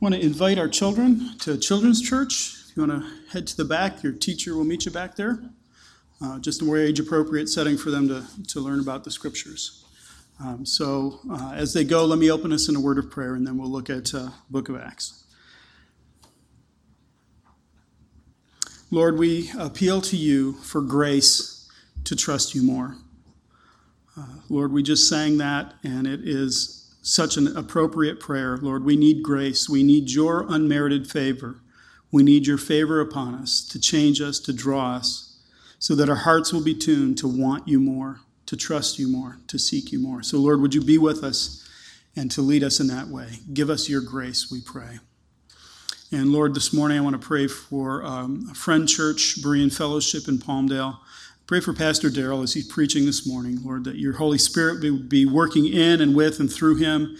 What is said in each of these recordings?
want to invite our children to Children's Church. If you want to head to the back, your teacher will meet you back there. Uh, just a more age appropriate setting for them to, to learn about the scriptures. Um, so uh, as they go, let me open us in a word of prayer and then we'll look at uh, Book of Acts. Lord, we appeal to you for grace to trust you more. Uh, Lord, we just sang that and it is such an appropriate prayer. Lord, we need grace. We need your unmerited favor. We need your favor upon us to change us, to draw us, so that our hearts will be tuned to want you more, to trust you more, to seek you more. So, Lord, would you be with us and to lead us in that way? Give us your grace, we pray. And Lord, this morning I want to pray for um, a friend church, Berean Fellowship in Palmdale. Pray for Pastor Daryl as he's preaching this morning, Lord, that your Holy Spirit would be working in and with and through him.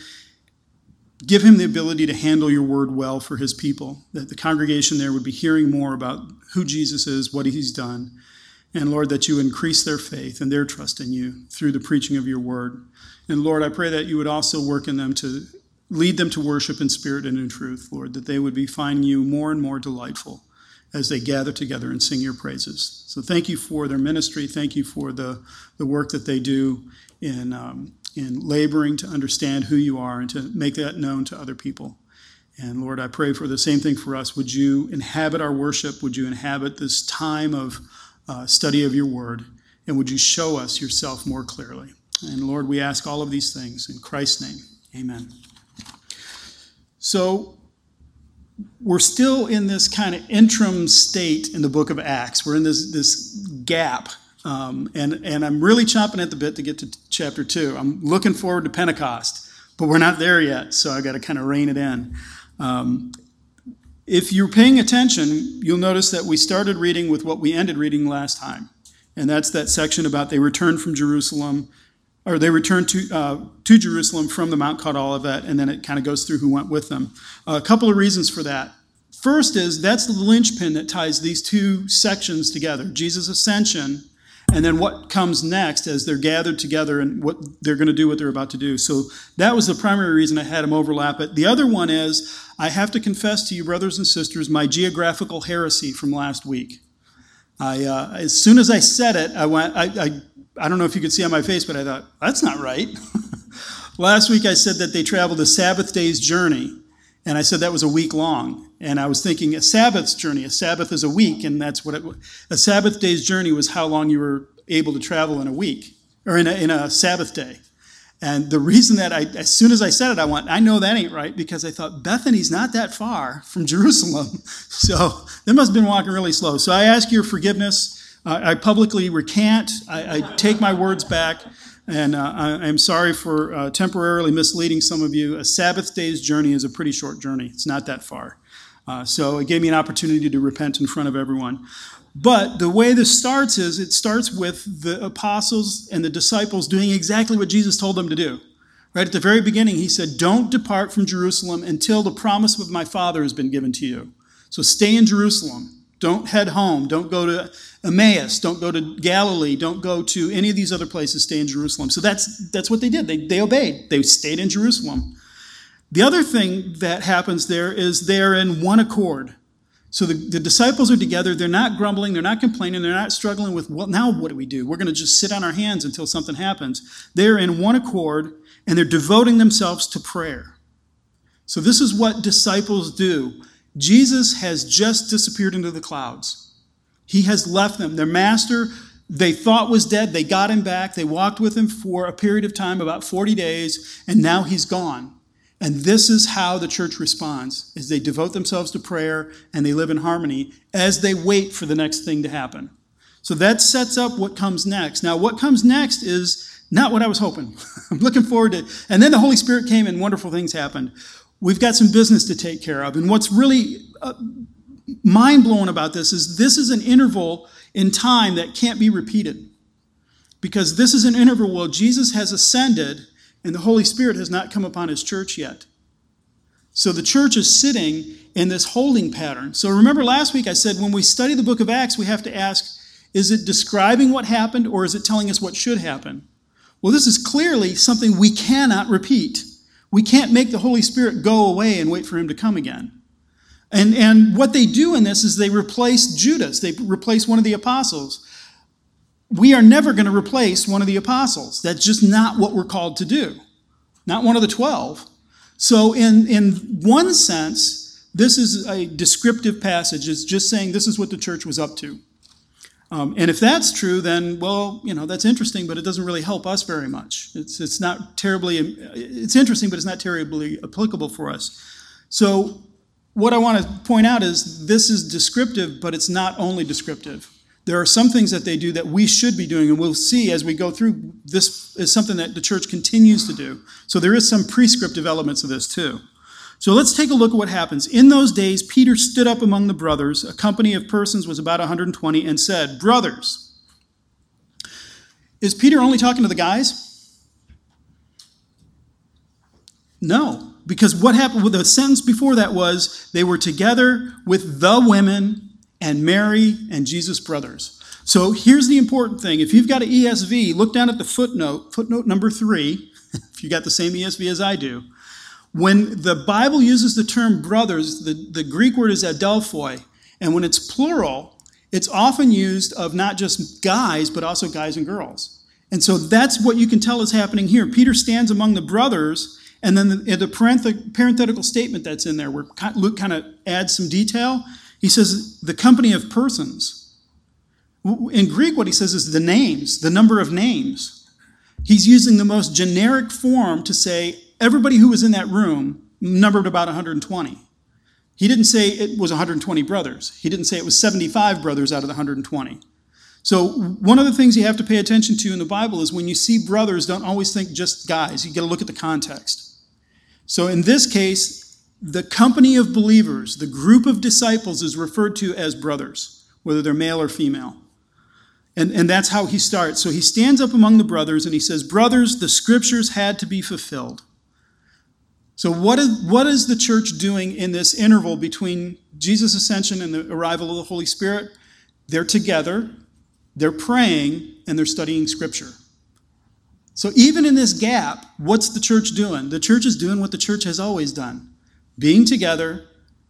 Give him the ability to handle your word well for his people, that the congregation there would be hearing more about who Jesus is, what he's done. And Lord, that you increase their faith and their trust in you through the preaching of your word. And Lord, I pray that you would also work in them to lead them to worship in spirit and in truth, Lord, that they would be finding you more and more delightful as they gather together and sing your praises. So thank you for their ministry. Thank you for the, the work that they do in, um, in laboring to understand who you are and to make that known to other people. And Lord, I pray for the same thing for us. Would you inhabit our worship? Would you inhabit this time of uh, study of your word? And would you show us yourself more clearly? And Lord, we ask all of these things in Christ's name. Amen. So, we're still in this kind of interim state in the book of Acts. We're in this, this gap. Um, and, and I'm really chomping at the bit to get to chapter two. I'm looking forward to Pentecost, but we're not there yet, so I've got to kind of rein it in. Um, if you're paying attention, you'll notice that we started reading with what we ended reading last time. And that's that section about they returned from Jerusalem or they returned to, uh, to Jerusalem from the Mount called Olivet, and then it kind of goes through who went with them. Uh, a couple of reasons for that. First is that's the linchpin that ties these two sections together Jesus' ascension, and then what comes next as they're gathered together and what they're going to do, what they're about to do. So that was the primary reason I had them overlap it. The other one is I have to confess to you, brothers and sisters, my geographical heresy from last week. I, uh, as soon as I said it, I went. I, I I don't know if you could see on my face, but I thought, that's not right. Last week I said that they traveled a Sabbath day's journey, and I said that was a week long. And I was thinking a Sabbath's journey, a Sabbath is a week, and that's what it was. A Sabbath day's journey was how long you were able to travel in a week, or in a, in a Sabbath day. And the reason that I, as soon as I said it, I went, I know that ain't right because I thought Bethany's not that far from Jerusalem. So they must have been walking really slow. So I ask your forgiveness. I publicly recant. I, I, take my words back. And uh, I, am sorry for uh, temporarily misleading some of you. A Sabbath day's journey is a pretty short journey, it's not that far. Uh, so it gave me an opportunity to repent in front of everyone. But the way this starts is it starts with the apostles and the disciples doing exactly what Jesus told them to do. Right at the very beginning, he said, Don't depart from Jerusalem until the promise of my Father has been given to you. So stay in Jerusalem. Don't head home. Don't go to Emmaus. Don't go to Galilee. Don't go to any of these other places. Stay in Jerusalem. So that's, that's what they did. They, they obeyed. They stayed in Jerusalem. The other thing that happens there is they're in one accord. So the, the disciples are together. They're not grumbling. They're not complaining. They're not struggling with, well, now what do we do? We're going to just sit on our hands until something happens. They're in one accord and they're devoting themselves to prayer. So this is what disciples do. Jesus has just disappeared into the clouds. He has left them. Their master, they thought was dead. They got him back. They walked with him for a period of time, about 40 days, and now he's gone. And this is how the church responds, is they devote themselves to prayer and they live in harmony as they wait for the next thing to happen. So that sets up what comes next. Now, what comes next is not what I was hoping. I'm looking forward to And then the Holy Spirit came and wonderful things happened. We've got some business to take care of. And what's really uh, mind blowing about this is this is an interval in time that can't be repeated. Because this is an interval where Jesus has ascended and the Holy Spirit has not come upon his church yet. So the church is sitting in this holding pattern. So remember last week I said when we study the book of Acts, we have to ask is it describing what happened or is it telling us what should happen? Well, this is clearly something we cannot repeat. We can't make the Holy Spirit go away and wait for him to come again. And, and what they do in this is they replace Judas, they replace one of the apostles. We are never going to replace one of the apostles. That's just not what we're called to do, not one of the 12. So, in, in one sense, this is a descriptive passage. It's just saying this is what the church was up to. Um, and if that's true, then, well, you know, that's interesting, but it doesn't really help us very much. It's, it's not terribly, it's interesting, but it's not terribly applicable for us. So, what I want to point out is this is descriptive, but it's not only descriptive. There are some things that they do that we should be doing, and we'll see as we go through. This is something that the church continues to do. So there is some prescriptive elements of this too. So let's take a look at what happens. In those days, Peter stood up among the brothers. A company of persons was about 120 and said, Brothers, is Peter only talking to the guys? No. Because what happened, with the sentence before that was they were together with the women and Mary and Jesus' brothers. So here's the important thing. If you've got an ESV, look down at the footnote, footnote number three, if you got the same ESV as I do. When the Bible uses the term brothers, the, the Greek word is adelphoi, and when it's plural, it's often used of not just guys, but also guys and girls. And so that's what you can tell is happening here. Peter stands among the brothers and then the, the parenthetical statement that's in there, where Luke kind of adds some detail, he says, the company of persons. In Greek, what he says is the names, the number of names. He's using the most generic form to say everybody who was in that room numbered about 120. He didn't say it was 120 brothers. He didn't say it was 75 brothers out of the 120. So, one of the things you have to pay attention to in the Bible is when you see brothers, don't always think just guys. You got to look at the context. So in this case, the company of believers, the group of disciples, is referred to as brothers, whether they're male or female. And, and that's how he starts. So he stands up among the brothers and he says, Brothers, the scriptures had to be fulfilled. So, what is, what is the church doing in this interval between Jesus' ascension and the arrival of the Holy Spirit? They're together, they're praying, and they're studying scripture. So even in this gap, what's the church doing? The church is doing what the church has always done being together,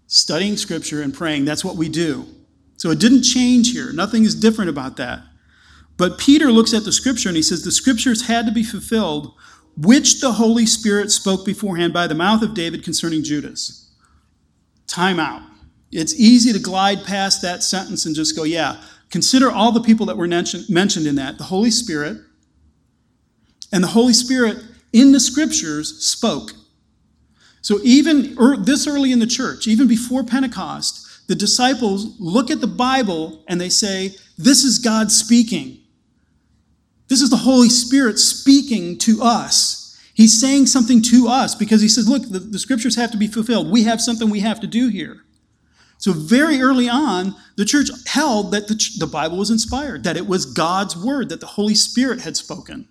studying scripture, and praying. That's what we do. So it didn't change here. Nothing is different about that. But Peter looks at the scripture and he says the scriptures had to be fulfilled, which the Holy Spirit spoke beforehand by the mouth of David concerning Judas. Time out. It's easy to glide past that sentence and just go, yeah, consider all the people that were mentioned in that the Holy Spirit, and the Holy Spirit in the scriptures spoke. So, even this early in the church, even before Pentecost, the disciples look at the Bible and they say, This is God speaking. This is the Holy Spirit speaking to us. He's saying something to us because he says, Look, the, the scriptures have to be fulfilled. We have something we have to do here. So, very early on, the church held that the, the Bible was inspired, that it was God's word, that the Holy Spirit had spoken.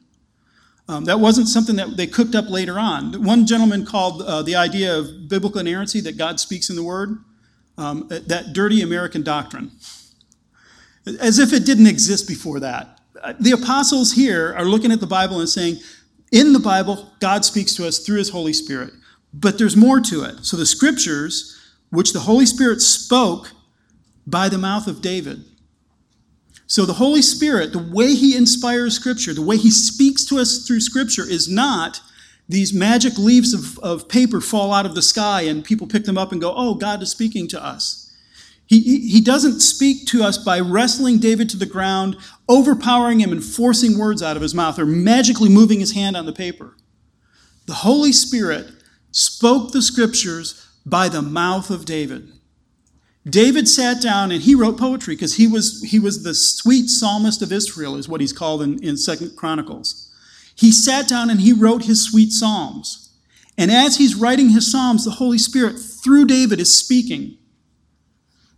Um, that wasn't something that they cooked up later on. One gentleman called uh, the idea of biblical inerrancy, that God speaks in the Word, um, that dirty American doctrine, as if it didn't exist before that. The apostles here are looking at the Bible and saying, in the Bible, God speaks to us through His Holy Spirit. But there's more to it. So the scriptures, which the Holy Spirit spoke by the mouth of David, so the Holy Spirit, the way He inspires Scripture, the way He speaks to us through Scripture is not these magic leaves of, of paper fall out of the sky and people pick them up and go, oh, God is speaking to us. He, he doesn't speak to us by wrestling David to the ground, overpowering him, and forcing words out of his mouth, or magically moving his hand on the paper. The Holy Spirit spoke the scriptures by the mouth of David. David sat down and he wrote poetry because he was, he was the sweet psalmist of Israel, is what he's called in, in Second Chronicles. He sat down and he wrote his sweet psalms. And as he's writing his psalms, the Holy Spirit, through David, is speaking.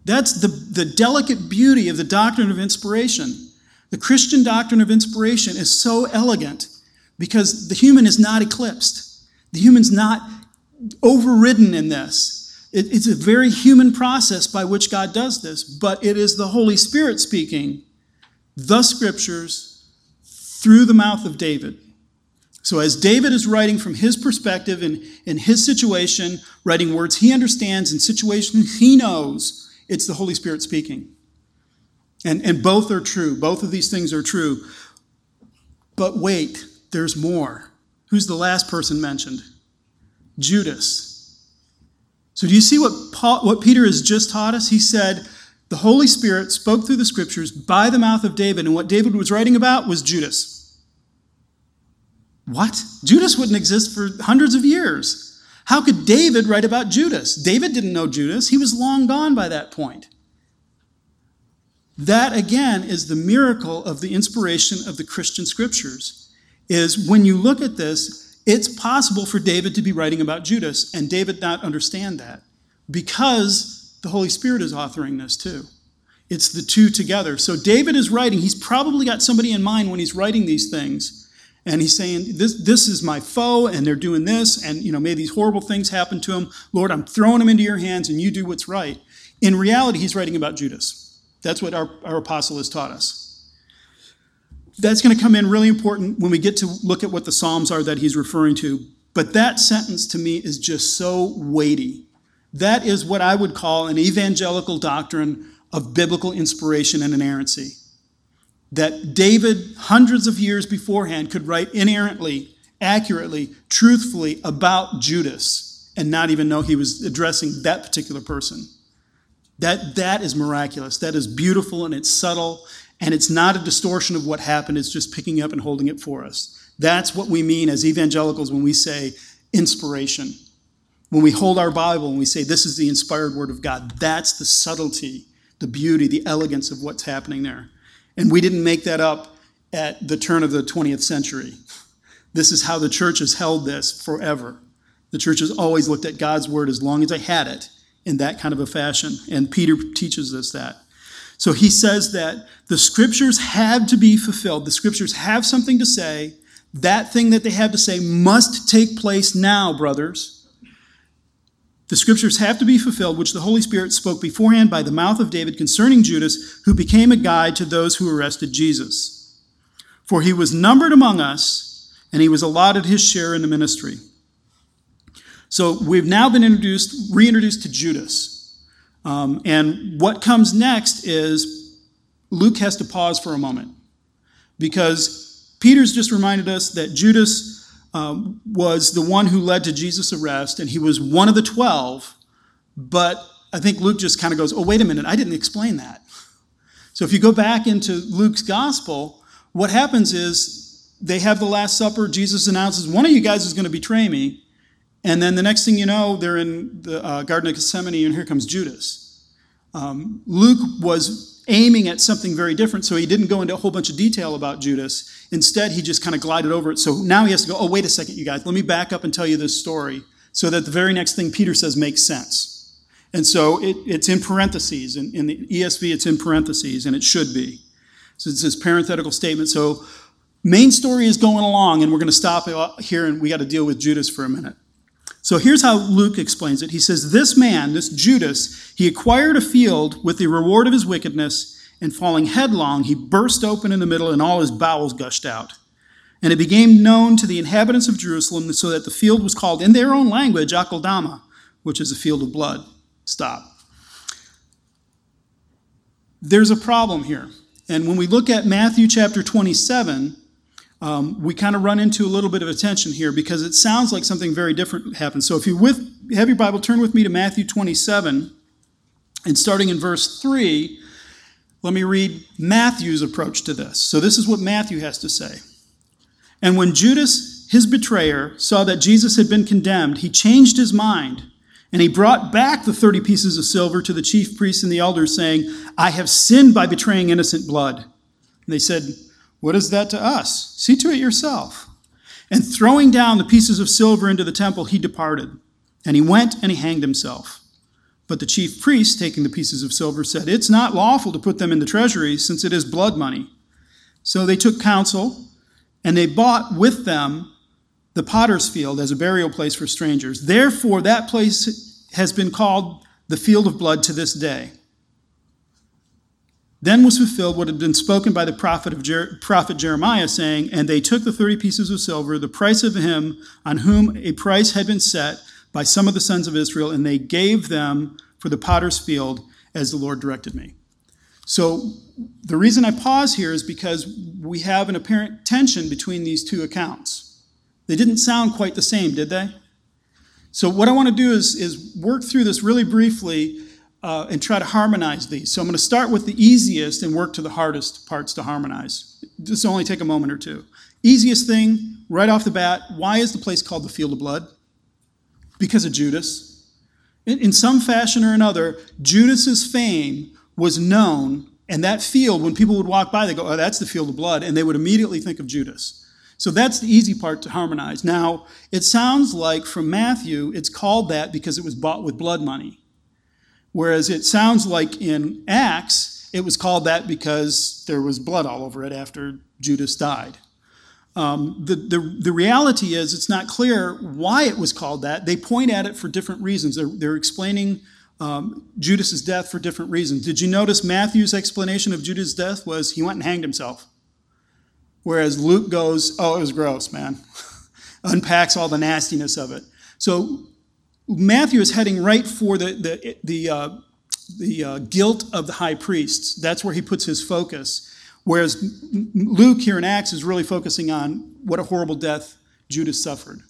That's the, the delicate beauty of the doctrine of inspiration. The Christian doctrine of inspiration is so elegant because the human is not eclipsed. The human's not overridden in this. It, it's a very human process by which God does this, but it is the Holy Spirit speaking the scriptures through the mouth of David. So, as David is writing from his perspective and in his situation, writing words he understands in situations he knows, it's the Holy Spirit speaking. And, and both are true. Both of these things are true. But wait, there's more. Who's the last person mentioned? Judas. So, do you see what, Paul, what Peter has just taught us? He said, the Holy Spirit spoke through the scriptures by the mouth of David, and what David was writing about was Judas. What? Judas wouldn't exist for hundreds of years. How could David write about Judas? David didn't know Judas, he was long gone by that point. That again is the miracle of the inspiration of the Christian scriptures. Is when you look at this, it's possible for David to be writing about Judas and David not understand that because the Holy Spirit is authoring this too. It's the two together. So David is writing, he's probably got somebody in mind when he's writing these things and he's saying this, this is my foe and they're doing this and you know may these horrible things happen to him. Lord i'm throwing them into your hands and you do what's right. In reality he's writing about judas. That's what our, our apostle has taught us. That's going to come in really important when we get to look at what the psalms are that he's referring to. But that sentence to me is just so weighty. That is what i would call an evangelical doctrine of biblical inspiration and inerrancy that David, hundreds of years beforehand, could write inerrantly, accurately, truthfully about Judas and not even know he was addressing that particular person. That, that is miraculous. That is beautiful and it's subtle and it's not a distortion of what happened. It's just picking up and holding it for us. That's what we mean as evangelicals when we say inspiration. When we hold our Bible and we say this is the inspired word of God, that's the subtlety, the beauty, the elegance of what's happening there. And we didn't make that up at the turn of the 20th century. This is how the church has held this forever. The church has always looked at God's word as long as they had it in that kind of a fashion. And Peter teaches us that. So he says that the scriptures have to be fulfilled. The scriptures have something to say. That thing that they have to say must take place now, brothers. The scriptures have to be fulfilled, which the Holy Spirit spoke beforehand by the mouth of David concerning Judas, who became a guide to those who arrested Jesus. For he was numbered among us, and he was allotted his share in the ministry. So we've now been introduced, reintroduced to Judas. Um, and what comes next is Luke has to pause for a moment because Peter's just reminded us that Judas um, was the one who led to Jesus' arrest, and he was one of the 12. But I think Luke just kind of goes, oh, wait a minute, I didn't explain that. So if you go back into Luke's gospel, what happens is they have the Last Supper. Jesus announces, one of you guys is going to betray me. And then the next thing you know, they're in the uh, Garden of Gethsemane, and here comes Judas. Um, Luke was aiming at something very different, so he didn't go into a whole bunch of detail about Judas. Instead, he just kind of glided over it. So now he has to go, oh, wait a second, you guys, let me back up and tell you this story so that the very next thing Peter says makes sense. And so it, it's in parentheses. In, in, the ESV, it's in parentheses, and it should be. So it's this parenthetical statement. So main story is going along, and we're going to stop here, and we got to deal with Judas for a minute. So here's how Luke explains it. He says, This man, this Judas, he acquired a field with the reward of his wickedness, and falling headlong, he burst open in the middle, and all his bowels gushed out. And it became known to the inhabitants of Jerusalem, so that the field was called in their own language Akeldama, which is a field of blood. Stop. There's a problem here. And when we look at Matthew chapter 27, um, we kind of run into a little bit of attention here because it sounds like something very different happened. So if you with, have your Bible, turn with me to Matthew 27, and starting in verse 3, let me read Matthew's approach to this. So this is what Matthew has to say. And when Judas, his betrayer, saw that Jesus had been condemned, he changed his mind. And he brought back the 30 pieces of silver to the chief priests and the elders, saying, I have sinned by betraying innocent blood. And they said, what is that to us? See to it yourself. And throwing down the pieces of silver into the temple, he departed. And he went and he hanged himself. But the chief priests, taking the pieces of silver, said, It's not lawful to put them in the treasury, since it is blood money. So they took counsel, and they bought with them the potter's field as a burial place for strangers. Therefore, that place has been called the field of blood to this day. Then was fulfilled what had been spoken by the prophet of Jer- prophet Jeremiah, saying, "And they took the thirty pieces of silver, the price of him on whom a price had been set by some of the sons of Israel, and they gave them for the potter's field, as the Lord directed me." So the reason I pause here is because we have an apparent tension between these two accounts. They didn't sound quite the same, did they? So what I want to do is, is work through this really briefly uh, and try to harmonize these. So I'm going to start with the easiest and work to the hardest parts to harmonize. This will only take a moment or two. Easiest thing, right off the bat, why is the place called the Field of Blood? Because of Judas. In, in some fashion or another, Judas's fame was known, and that field, when people would walk by, they go, oh, that's the Field of Blood, and they would immediately think of Judas. So that's the easy part to harmonize. Now, it sounds like from Matthew, it's called that because it was bought with blood money. Whereas it sounds like in Acts, it was called that because there was blood all over it after Judas died. Um, the, the, the reality is, it's not clear why it was called that. They point at it for different reasons. They're, they're explaining um, Judas's death for different reasons. Did you notice Matthew's explanation of Judas' death was he went and hanged himself? Whereas Luke goes, oh, it was gross, man. Unpacks all the nastiness of it. So Matthew is heading right for the, the, the, uh, the uh, guilt of the high priests. That's where he puts his focus. Whereas Luke here in Acts is really focusing on what a horrible death Judas suffered.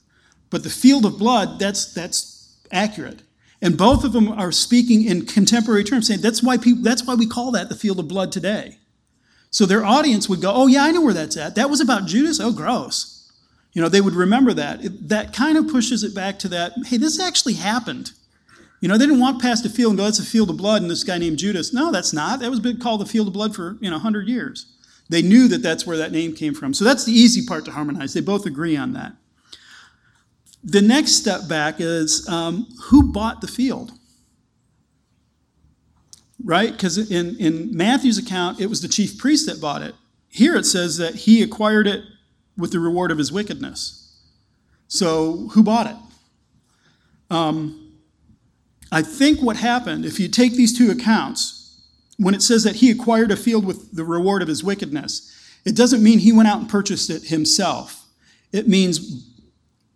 But the field of blood, that's, that's accurate. And both of them are speaking in contemporary terms, saying that's why, people, that's why we call that the field of blood today. So their audience would go, Oh, yeah, I know where that's at. That was about Judas? Oh, gross. You know, they would remember that. It, that kind of pushes it back to that, hey, this actually happened. You know, they didn't walk past a field and go, that's a field of blood and this guy named Judas. No, that's not. That was been called the field of blood for, you know, 100 years. They knew that that's where that name came from. So that's the easy part to harmonize. They both agree on that. The next step back is um, who bought the field? Right? Because in, in Matthew's account, it was the chief priest that bought it. Here it says that he acquired it with the reward of his wickedness. So, who bought it? Um, I think what happened, if you take these two accounts, when it says that he acquired a field with the reward of his wickedness, it doesn't mean he went out and purchased it himself. It means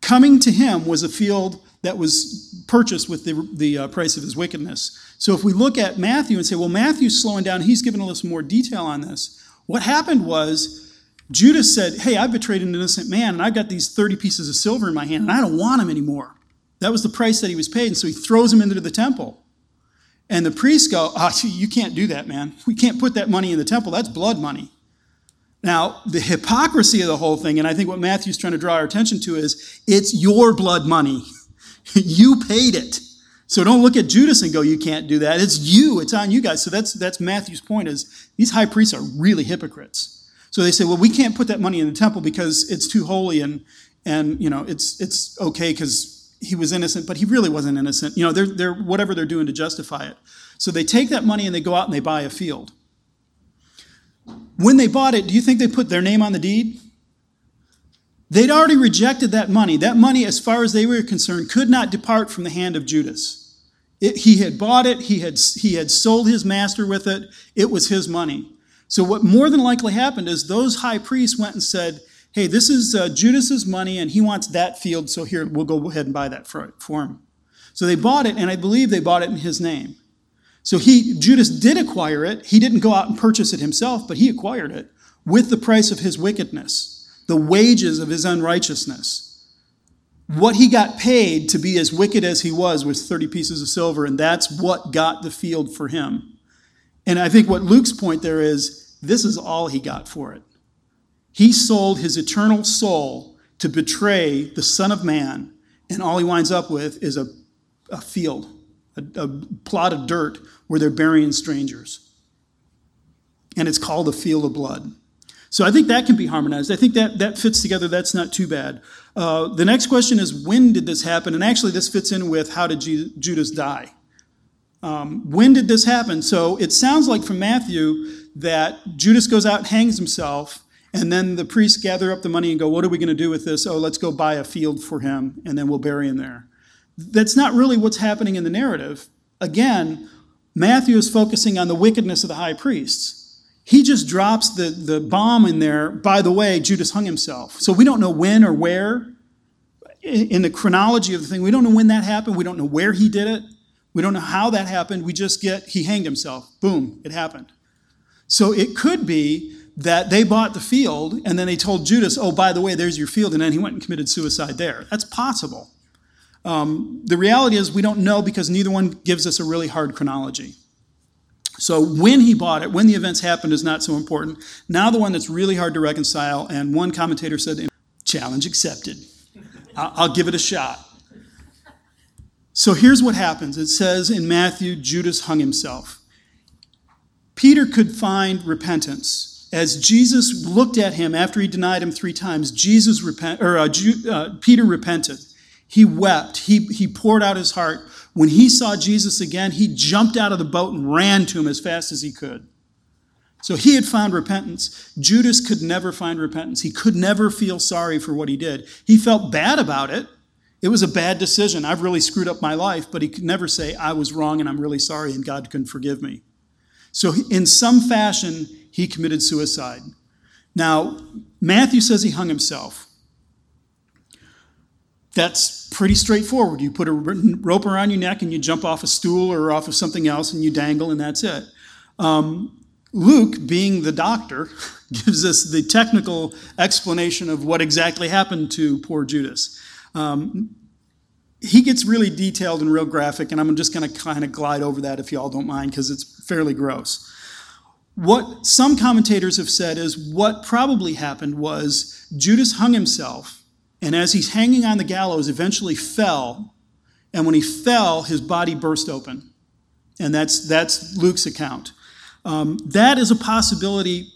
coming to him was a field that was purchased with the, the uh, price of his wickedness. So if we look at Matthew and say, well, Matthew's slowing down, he's giving us more detail on this. What happened was Judas said, Hey, I betrayed an innocent man, and I've got these 30 pieces of silver in my hand, and I don't want them anymore. That was the price that he was paid. And so he throws them into the temple. And the priests go, Oh, you can't do that, man. We can't put that money in the temple. That's blood money. Now, the hypocrisy of the whole thing, and I think what Matthew's trying to draw our attention to is it's your blood money. you paid it. So don't look at Judas and go, you can't do that. It's you. It's on you guys. So that's, that's Matthew's point is these high priests are really hypocrites. So they say, well, we can't put that money in the temple because it's too holy and, and you know, it's, it's okay because he was innocent, but he really wasn't innocent. You know, they're, they're whatever they're doing to justify it. So they take that money and they go out and they buy a field. When they bought it, do you think they put their name on the deed? They'd already rejected that money. That money, as far as they were concerned, could not depart from the hand of Judas. It, he had bought it, he had, he had sold his master with it, it was his money. So, what more than likely happened is those high priests went and said, Hey, this is uh, Judas's money, and he wants that field, so here, we'll go ahead and buy that for, for him. So they bought it, and I believe they bought it in his name. So he, Judas did acquire it. He didn't go out and purchase it himself, but he acquired it with the price of his wickedness, the wages of his unrighteousness. What he got paid to be as wicked as he was was 30 pieces of silver, and that's what got the field for him. And I think what Luke's point there is this is all he got for it. He sold his eternal soul to betray the Son of Man, and all he winds up with is a, a field, a, a plot of dirt where they're burying strangers. And it's called a field of blood. So I think that can be harmonized. I think that, that fits together. That's not too bad. Uh, the next question is when did this happen? And actually, this fits in with how did Judas die? Um, when did this happen? So it sounds like from Matthew that Judas goes out and hangs himself, and then the priests gather up the money and go, What are we going to do with this? Oh, let's go buy a field for him, and then we'll bury him there. That's not really what's happening in the narrative. Again, Matthew is focusing on the wickedness of the high priests. he just drops the, the bomb in there. By the way, Judas hung himself. So we don't know when or where in the chronology of the thing. We don't know when that happened. We don't know where he did it. We don't know how that happened. We just get he hanged himself. Boom, it happened. So it could be that they bought the field and then they told Judas, oh, by the way, there's your field, and then he went and committed suicide there. That's possible. Um, the reality is we don't know because neither one gives us a really hard chronology. So when he bought it, when the events happened, is not so important. Now the one that's really hard to reconcile, and one commentator said, challenge accepted. I'll give it a shot. So here's what happens. It says in Matthew, Judas hung himself. Peter could find repentance. As Jesus looked at him after he denied him three times, Jesus repent, or uh, Ju, uh, Peter repented. He wept. He, he poured out his heart. When he saw Jesus again, he jumped out of the boat and ran to him as fast as he could. So he had found repentance. Judas could never find repentance. He could never feel sorry for what he did. He felt bad about it. It was a bad decision. I've really screwed up my life, but he could never say, I was wrong and I'm really sorry and God can forgive me. So, in some fashion, he committed suicide. Now, Matthew says he hung himself. That's pretty straightforward. You put a rope around your neck and you jump off a stool or off of something else and you dangle, and that's it. Um, Luke, being the doctor, gives us the technical explanation of what exactly happened to poor Judas. Um, he gets really detailed and real graphic, and I'm just going to kind of glide over that if y'all don't mind, because it's fairly gross. What some commentators have said is what probably happened was Judas hung himself, and as he's hanging on the gallows, eventually fell, and when he fell, his body burst open. And that's, that's Luke's account. Um, that is a possibility,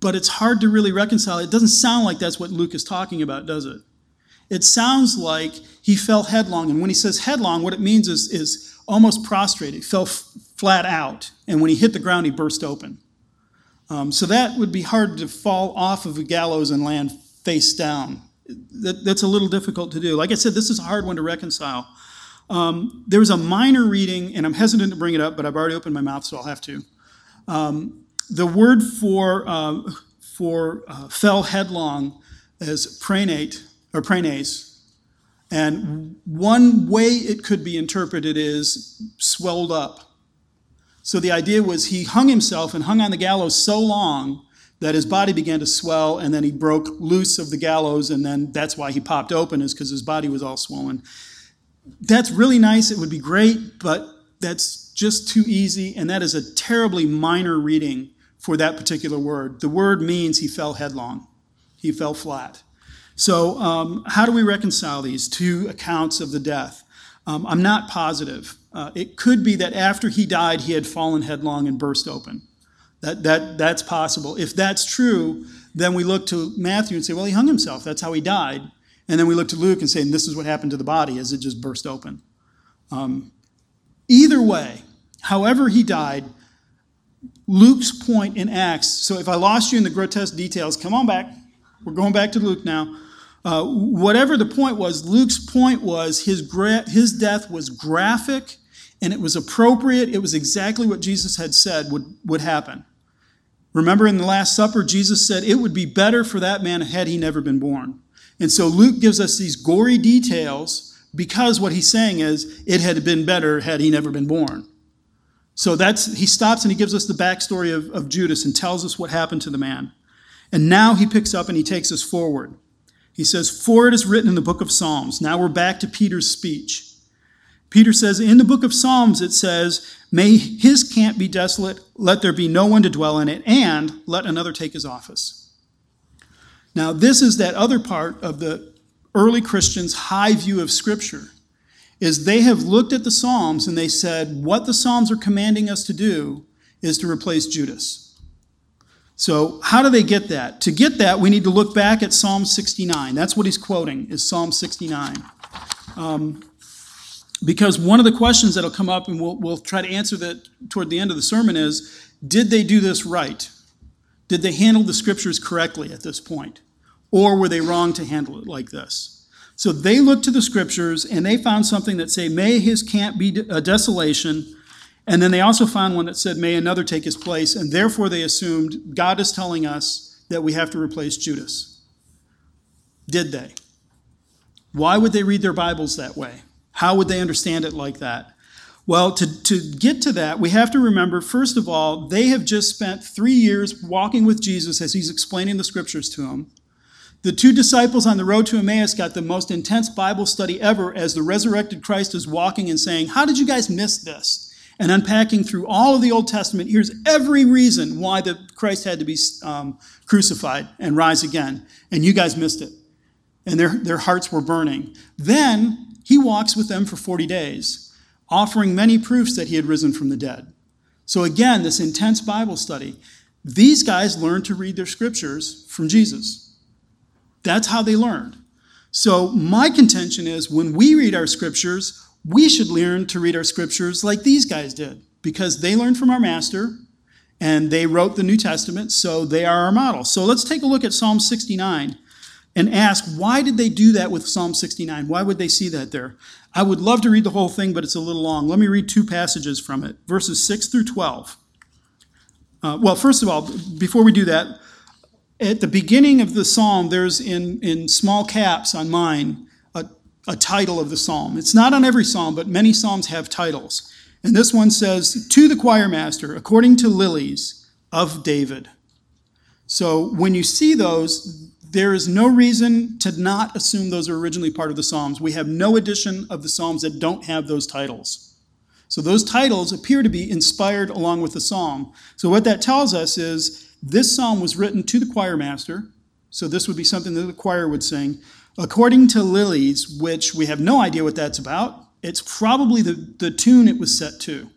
but it's hard to really reconcile. It doesn't sound like that's what Luke is talking about, does it? It sounds like he fell headlong. And when he says headlong, what it means is, is almost prostrate. He fell f- flat out. And when he hit the ground, he burst open. Um, so that would be hard to fall off of a gallows and land face down. That, that's a little difficult to do. Like I said, this is a hard one to reconcile. Um, a minor reading, and I'm hesitant to bring it up, but I've already opened my mouth, so I'll have to. Um, the word for, uh, for uh, fell headlong is pranate or pranes. And one way it could be interpreted is swelled up. So the idea was he hung himself and hung on the gallows so long that his body began to swell and then he broke loose of the gallows and then that's why he popped open is because his body was all swollen. That's really nice. It would be great, but that's just too easy and that is a terribly minor reading for that particular word. The word means he fell headlong. He fell flat. So, um, how do we reconcile these two accounts of the death? Um, I'm not positive. Uh, it could be that after he died, he had fallen headlong and burst open. That, that, that's possible. If that's true, then we look to Matthew and say, well, he hung himself. That's how he died. And then we look to Luke and say, and this is what happened to the body as it just burst open. Um, either way, however he died, Luke's point in Acts, so if I lost you in the grotesque details, come on back. We're going back to Luke now. Uh, whatever the point was, Luke's point was his, gra- his death was graphic and it was appropriate. It was exactly what Jesus had said would, would happen. Remember in the Last Supper, Jesus said it would be better for that man had he never been born. And so Luke gives us these gory details because what he's saying is it had been better had he never been born. So that's he stops and he gives us the backstory of, of Judas and tells us what happened to the man. And now he picks up and he takes us forward. He says, For it is written in the book of Psalms. Now we're back to Peter's speech. Peter says, In the book of Psalms, it says, May his camp be desolate, let there be no one to dwell in it, and let another take his office. Now, this is that other part of the early Christians' high view of Scripture, is they have looked at the Psalms and they said, What the Psalms are commanding us to do is to replace Judas. So, how do they get that? To get that, we need to look back at Psalm 69. That's what he's quoting, is Psalm 69. Um, because one of the questions that'll come up, and we'll, we'll try to answer that toward the end of the sermon, is did they do this right? Did they handle the scriptures correctly at this point? Or were they wrong to handle it like this? So they looked to the scriptures and they found something that say, May his camp be a desolation And then they also found one that said, May another take his place. And therefore they assumed God is telling us that we have to replace Judas. Did they? Why would they read their Bibles that way? How would they understand it like that? Well, to, to get to that, we have to remember, first of all, they have just spent three years walking with Jesus as he's explaining the scriptures to them. The two disciples on the road to Emmaus got the most intense Bible study ever as the resurrected Christ is walking and saying, How did you guys miss this? And unpacking through all of the Old Testament, here's every reason why the Christ had to be um, crucified and rise again. And you guys missed it. And their, their hearts were burning. Then he walks with them for 40 days, offering many proofs that he had risen from the dead. So again, this intense Bible study. These guys learned to read their scriptures from Jesus. That's how they learned. So, my contention is when we read our scriptures, we should learn to read our scriptures like these guys did because they learned from our master and they wrote the New Testament, so they are our model. So, let's take a look at Psalm 69 and ask why did they do that with Psalm 69? Why would they see that there? I would love to read the whole thing, but it's a little long. Let me read two passages from it verses 6 through 12. Uh, well, first of all, before we do that, at the beginning of the psalm, there's in, in small caps on mine a, title of the psalm. It's not on every psalm, but many psalms have titles. And this one says, To the choir master, according to lilies of David. So when you see those, there is no reason to not assume those are originally part of the Psalms. We have no edition of the Psalms that don't have those titles. So those titles appear to be inspired along with the psalm. So what that tells us is this psalm was written to the choir master, so this would be something that the choir would sing. According to Lilies, which we have no idea what that's about, it's probably the, the tune it was set to.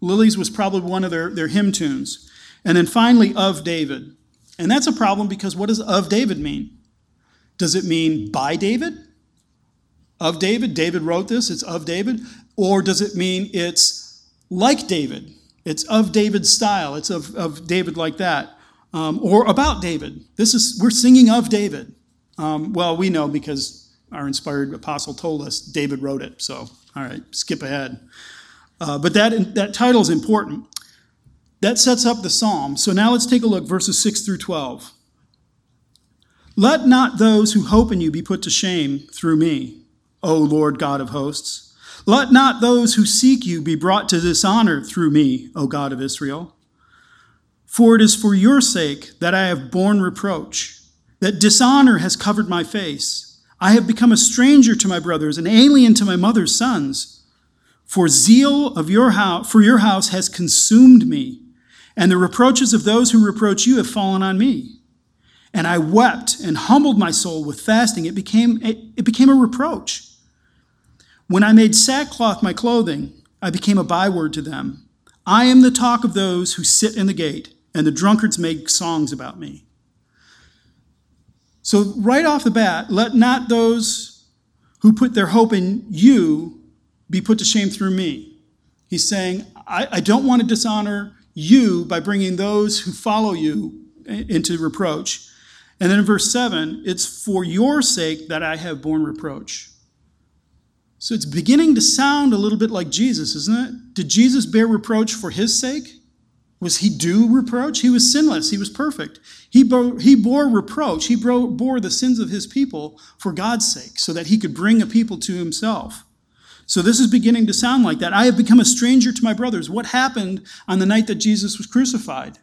Lilies was probably one of their, their hymn tunes. And then finally, of David. And that's a problem because what does of David mean? Does it mean by David? Of David? David wrote this, it's of David? Or does it mean it's like David? It's of David's style. It's of, of David like that. Um, or about David. This is we're singing of David. Um, well, we know because our inspired apostle told us David wrote it. So, all right, skip ahead. Uh, but that that title is important. That sets up the psalm. So now let's take a look, verses six through twelve. Let not those who hope in you be put to shame through me, O Lord God of hosts. Let not those who seek you be brought to dishonor through me, O God of Israel. For it is for your sake that I have borne reproach, that dishonor has covered my face. I have become a stranger to my brothers, an alien to my mother's sons. For zeal of your house, for your house has consumed me, and the reproaches of those who reproach you have fallen on me. And I wept and humbled my soul with fasting. It became, it became a reproach. When I made sackcloth my clothing, I became a byword to them. I am the talk of those who sit in the gate, and the drunkards make songs about me. So, right off the bat, let not those who put their hope in you be put to shame through me. He's saying, I, I don't want to dishonor you by bringing those who follow you into reproach. And then in verse 7, it's for your sake that I have borne reproach. So it's beginning to sound a little bit like Jesus, isn't it? Did Jesus bear reproach for his sake? Was he due reproach? He was sinless. He was perfect. He bore, he bore reproach. He bore, bore the sins of his people for God's sake, so that he could bring a people to himself. So this is beginning to sound like that. I have become a stranger to my brothers. What happened on the night that Jesus was crucified?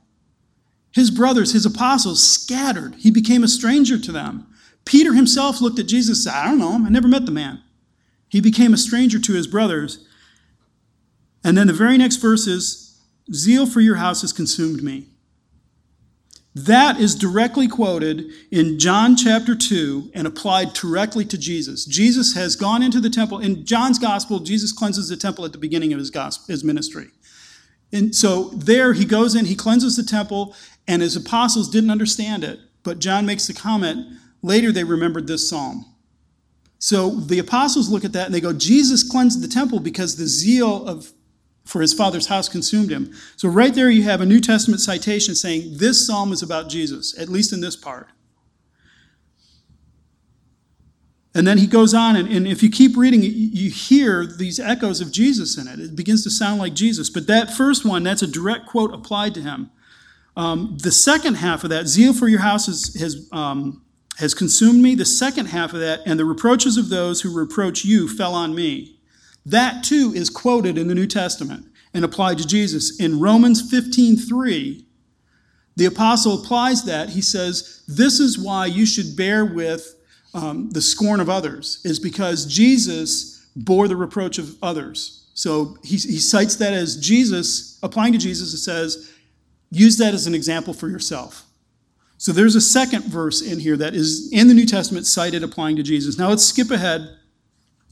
His brothers, his apostles, scattered. He became a stranger to them. Peter himself looked at Jesus and said, I don't know him. I never met the man. He became a stranger to his brothers. And then the very next verse is Zeal for your house has consumed me. That is directly quoted in John chapter 2 and applied directly to Jesus. Jesus has gone into the temple. In John's gospel, Jesus cleanses the temple at the beginning of his, gospel, his ministry. And so there he goes in, he cleanses the temple, and his apostles didn't understand it. But John makes the comment later they remembered this psalm. So the apostles look at that and they go, Jesus cleansed the temple because the zeal of for his father's house consumed him. So right there you have a New Testament citation saying this psalm is about Jesus, at least in this part. And then he goes on, and, and if you keep reading, you hear these echoes of Jesus in it. It begins to sound like Jesus. But that first one, that's a direct quote applied to him. Um, the second half of that, zeal for your house has, has, um, has consumed me. The second half of that, and the reproaches of those who reproach you fell on me. That too is quoted in the New Testament and applied to Jesus. In Romans 15 3, the apostle applies that. He says, This is why you should bear with um, the scorn of others, is because Jesus bore the reproach of others. So he, he cites that as Jesus, applying to Jesus, it says, use that as an example for yourself. So there's a second verse in here that is in the New Testament cited applying to Jesus. Now let's skip ahead.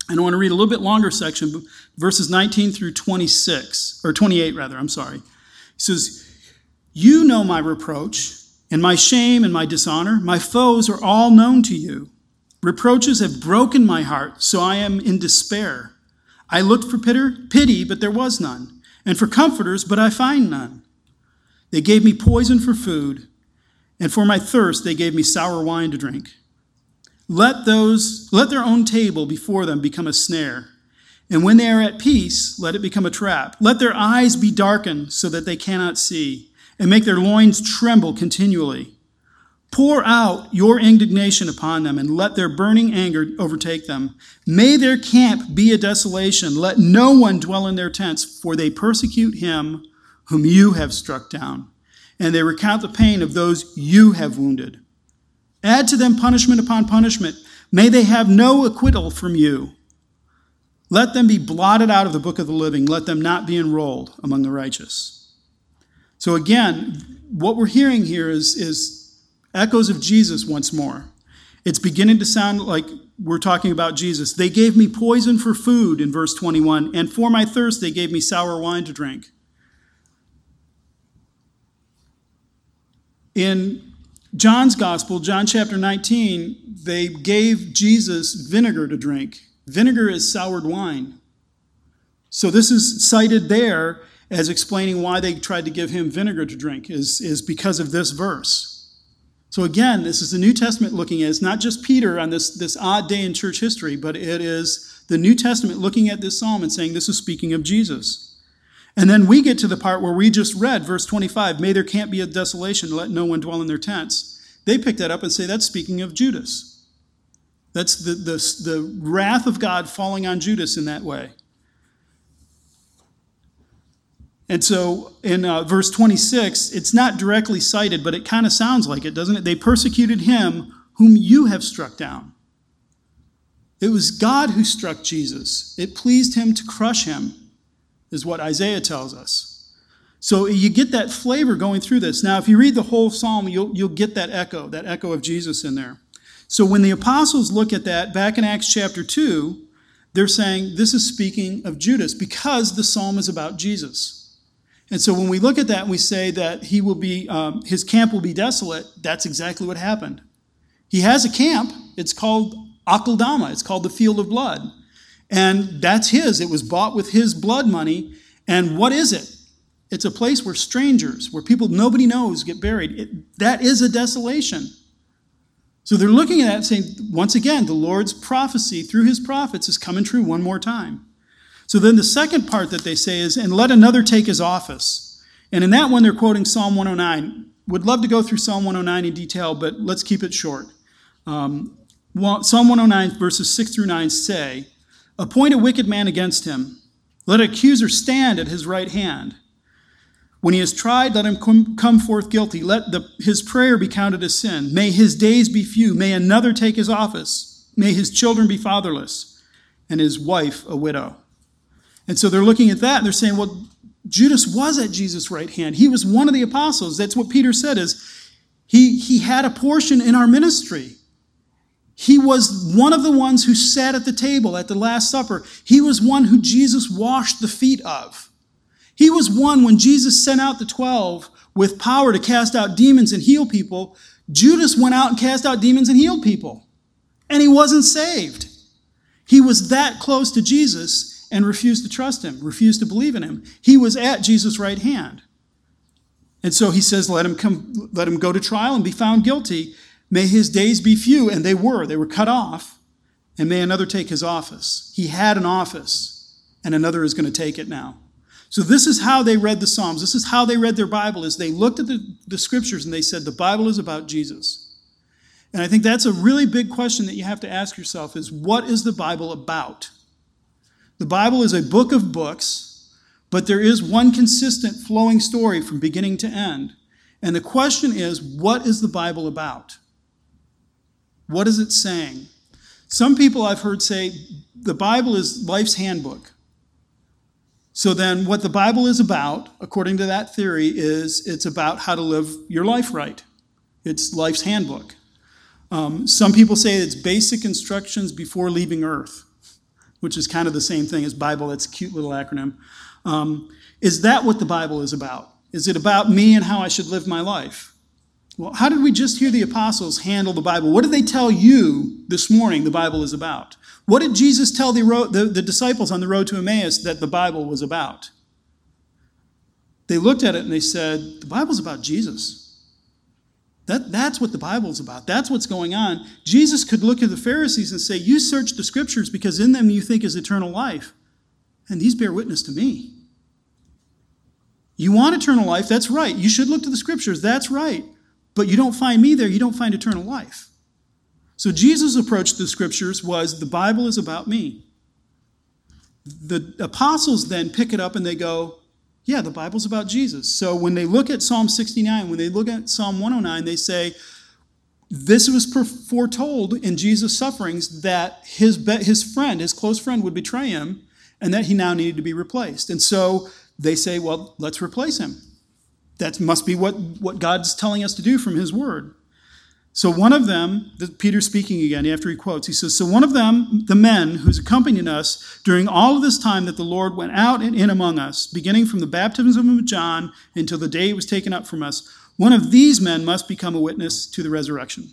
And I want to read a little bit longer section, verses 19 through 26, or 28 rather, I'm sorry. He says, You know my reproach, and my shame and my dishonor. My foes are all known to you. Reproaches have broken my heart, so I am in despair. I looked for pity, but there was none, and for comforters, but I find none. They gave me poison for food, and for my thirst they gave me sour wine to drink. Let those let their own table before them become a snare, and when they are at peace, let it become a trap. Let their eyes be darkened so that they cannot see, and make their loins tremble continually. Pour out your indignation upon them and let their burning anger overtake them. May their camp be a desolation. Let no one dwell in their tents, for they persecute him whom you have struck down, and they recount the pain of those you have wounded. Add to them punishment upon punishment. May they have no acquittal from you. Let them be blotted out of the book of the living. Let them not be enrolled among the righteous. So, again, what we're hearing here is, is echoes of Jesus once more. It's beginning to sound like we're talking about Jesus. They gave me poison for food in verse 21, and for my thirst they gave me sour wine to drink. In John's gospel, John chapter 19, they gave Jesus vinegar to drink. Vinegar is soured wine. So this is cited there as explaining why they tried to give him vinegar to drink, is, is because of this verse. So again, this is the New Testament looking at it's not just Peter on this, this odd day in church history, but it is the New Testament looking at this psalm and saying this is speaking of Jesus. And then we get to the part where we just read, verse 25, may there can't be a desolation, let no one dwell in their tents. They pick that up and say that's speaking of Judas. That's the, the, the wrath of God falling on Judas in that way. And so in uh, verse 26, it's not directly cited, but it kind of sounds like it, doesn't it? They persecuted him whom you have struck down. It was God who struck Jesus, it pleased him to crush him is what Isaiah tells us. So you get that flavor going through this. Now, if you read the whole psalm, you'll, you'll get that echo, that echo of Jesus in there. So when the apostles look at that back in Acts chapter 2, they're saying this is speaking of Judas because the psalm is about Jesus. And so when we look at that we say that he will be, um, his camp will be desolate, that's exactly what happened. He has a camp. It's called Akeldama. It's called the Field of Blood. And that's his. It was bought with his blood money. And what is it? It's a place where strangers, where people nobody knows get buried. It, that is a desolation. So they're looking at that saying, once again, the Lord's prophecy through his prophets is coming true one more time. So then the second part that they say is, and let another take his office. And in that one, they're quoting Psalm 109. Would love to go through Psalm 109 in detail, but let's keep it short. Um, Psalm 109, verses 6 through 9 say, Appoint a wicked man against him. Let an accuser stand at his right hand. When he is tried, let him come forth guilty. Let the, his prayer be counted as sin. May his days be few. May another take his office. May his children be fatherless, and his wife a widow. And so they're looking at that and they're saying, well, Judas was at Jesus' right hand. He was one of the apostles. That's what Peter said is he, he had a portion in our ministry. He was one of the ones who sat at the table at the Last Supper. He was one who Jesus washed the feet of. He was one when Jesus sent out the 12 with power to cast out demons and heal people. Judas went out and cast out demons and healed people. And he wasn't saved. He was that close to Jesus and refused to trust him, refused to believe in him. He was at Jesus' right hand. And so he says, let him come, let him go to trial and be found guilty. May his days be few. And they were. They were cut off. and may another take his office. He had an office, and another is going to take it now. So this is how they read the Psalms. This is how they read their Bible, is they looked at the, the scriptures and they said, the Bible is about Jesus. And I think that's a really big question that you have to ask yourself is what is the Bible about? The Bible is a book of books, but there is one consistent flowing story from beginning to end. And the question is, what is the Bible about? What is it saying? Some people I've heard say the Bible is life's handbook. So then, what the Bible is about, according to that theory, is it's about how to live your life right. It's life's handbook. Um, some people say it's basic instructions before leaving Earth, which is kind of the same thing as Bible. That's a cute little acronym. Um, is that what the Bible is about? Is it about me and how I should live my life? Well, how did we just hear the apostles handle the Bible? What did they tell you this morning the Bible is about? What did Jesus tell the, the, the disciples on the road to Emmaus that the Bible was about? They looked at it and they said, The Bible's about Jesus. That, that's what the Bible's about. That's what's going on. Jesus could look at the Pharisees and say, You search the scriptures because in them you think is eternal life. And these bear witness to me. You want eternal life? That's right. You should look to the scriptures. That's right. But you don't find me there, you don't find eternal life. So Jesus' approach to the scriptures was the Bible is about me. The apostles then pick it up and they go, yeah, the Bible's about Jesus. So when they look at Psalm 69, when they look at Psalm 109, they say, this was foretold in Jesus' sufferings that his, his friend, his close friend, would betray him and that he now needed to be replaced. And so they say, well, let's replace him. That must be what, what God's telling us to do from his word. So one of them, Peter speaking again after he quotes, he says, So one of them, the men who's accompanying us during all of this time that the Lord went out and in among us, beginning from the baptism of John until the day he was taken up from us, one of these men must become a witness to the resurrection.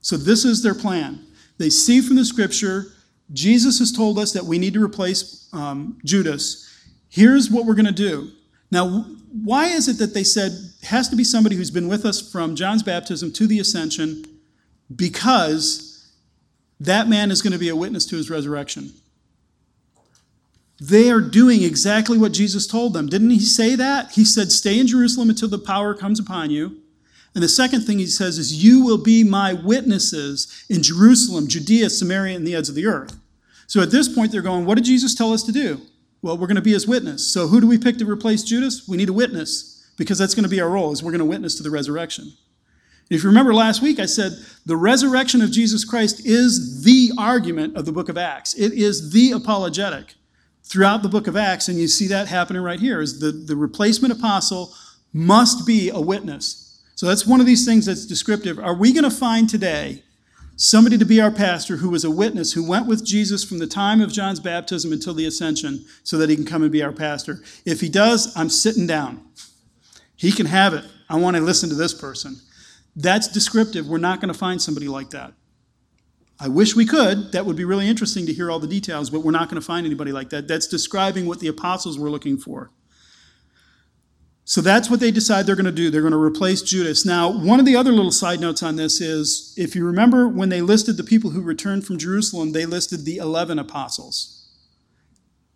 So this is their plan. They see from the scripture, Jesus has told us that we need to replace um, Judas. Here's what we're going to do. Now, why is it that they said has to be somebody who's been with us from John's baptism to the ascension because that man is going to be a witness to his resurrection? They are doing exactly what Jesus told them. Didn't he say that? He said, Stay in Jerusalem until the power comes upon you. And the second thing he says is, You will be my witnesses in Jerusalem, Judea, Samaria, and the ends of the earth. So at this point, they're going, What did Jesus tell us to do? Well, we're going to be his witness. So who do we pick to replace Judas? We need a witness because that's going to be our role is we're going to witness to the resurrection. If you remember last week, I said the resurrection of Jesus Christ is the argument of the book of Acts. It is the apologetic throughout the book of Acts, and you see that happening right here. Is the, the replacement apostle must be a witness. So that's one of these things that's descriptive. Are we going to find today somebody to be our pastor who was a witness, who went with Jesus from the time of John's baptism until the ascension so that he can come and be our pastor. If he does, I'm sitting down. He can have it. I want to listen to this person. That's descriptive. We're not going to find somebody like that. I wish we could. That would be really interesting to hear all the details, but we're not going to find anybody like that. That's describing what the apostles were looking for. So that's what they decide they're going to do. They're going to replace Judas. Now, one of the other little side notes on this is if you remember when they listed the people who returned from Jerusalem, they listed the 11 apostles.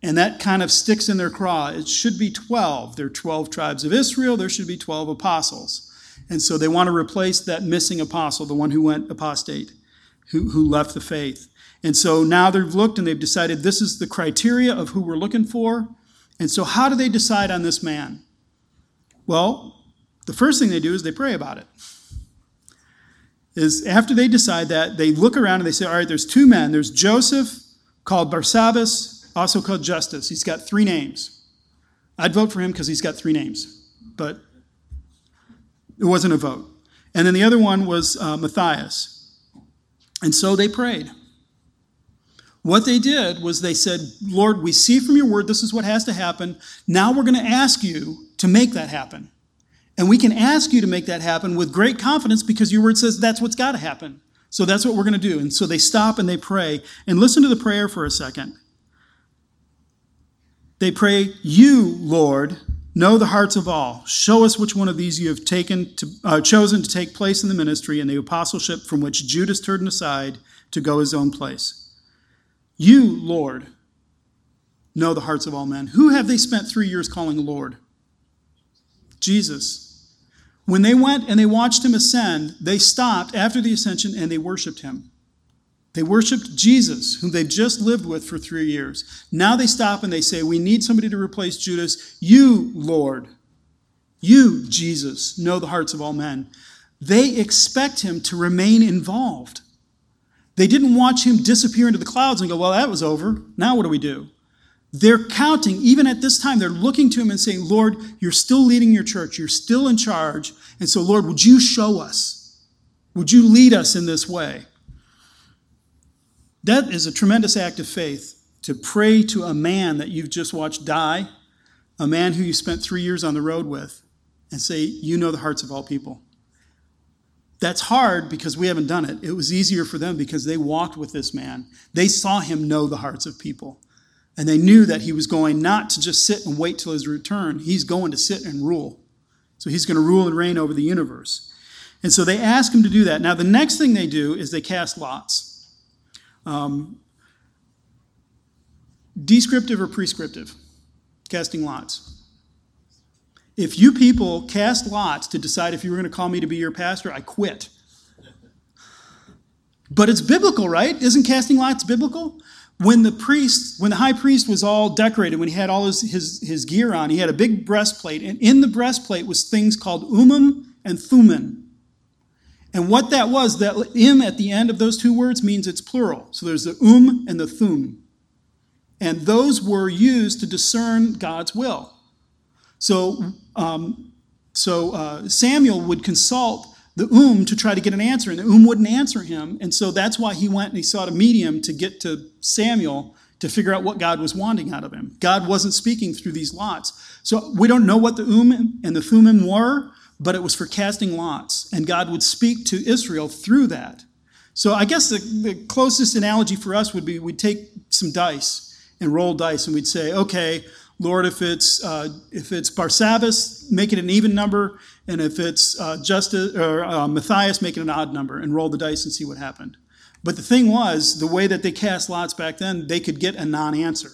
And that kind of sticks in their craw. It should be 12. There are 12 tribes of Israel, there should be 12 apostles. And so they want to replace that missing apostle, the one who went apostate, who, who left the faith. And so now they've looked and they've decided this is the criteria of who we're looking for. And so, how do they decide on this man? Well, the first thing they do is they pray about it. Is after they decide that, they look around and they say, all right, there's two men. There's Joseph, called Barsabbas, also called Justus. He's got three names. I'd vote for him because he's got three names, but it wasn't a vote. And then the other one was uh, Matthias. And so they prayed. What they did was they said, Lord, we see from your word this is what has to happen. Now we're going to ask you to make that happen. And we can ask you to make that happen with great confidence because your word says that's what's got to happen. So that's what we're going to do. And so they stop and they pray. And listen to the prayer for a second. They pray, You, Lord, know the hearts of all. Show us which one of these you have taken to, uh, chosen to take place in the ministry and the apostleship from which Judas turned aside to go his own place. You, Lord, know the hearts of all men. Who have they spent three years calling Lord? Jesus. When they went and they watched him ascend, they stopped after the ascension and they worshiped him. They worshiped Jesus, whom they just lived with for three years. Now they stop and they say, We need somebody to replace Judas. You, Lord, you, Jesus, know the hearts of all men. They expect him to remain involved. They didn't watch him disappear into the clouds and go, Well, that was over. Now what do we do? They're counting, even at this time, they're looking to him and saying, Lord, you're still leading your church. You're still in charge. And so, Lord, would you show us? Would you lead us in this way? That is a tremendous act of faith to pray to a man that you've just watched die, a man who you spent three years on the road with, and say, You know the hearts of all people. That's hard because we haven't done it. It was easier for them because they walked with this man. They saw him know the hearts of people. And they knew that he was going not to just sit and wait till his return, he's going to sit and rule. So he's going to rule and reign over the universe. And so they ask him to do that. Now, the next thing they do is they cast lots. Um, descriptive or prescriptive? Casting lots. If you people cast lots to decide if you were going to call me to be your pastor, I quit. But it's biblical, right? Isn't casting lots biblical? When the priest, when the high priest was all decorated, when he had all his, his, his gear on, he had a big breastplate, and in the breastplate was things called Urim and Thummim. And what that was, that im at the end of those two words means it's plural. So there's the um and the thum. And those were used to discern God's will. So, um, so uh, Samuel would consult the Um to try to get an answer, and the Um wouldn't answer him. And so that's why he went and he sought a medium to get to Samuel to figure out what God was wanting out of him. God wasn't speaking through these lots. So we don't know what the Um and the Thummim were, but it was for casting lots, and God would speak to Israel through that. So I guess the, the closest analogy for us would be we'd take some dice and roll dice, and we'd say, okay, Lord, if it's uh, if it's Barsabbas, make it an even number, and if it's uh, Justus or uh, Matthias, make it an odd number, and roll the dice and see what happened. But the thing was, the way that they cast lots back then, they could get a non-answer.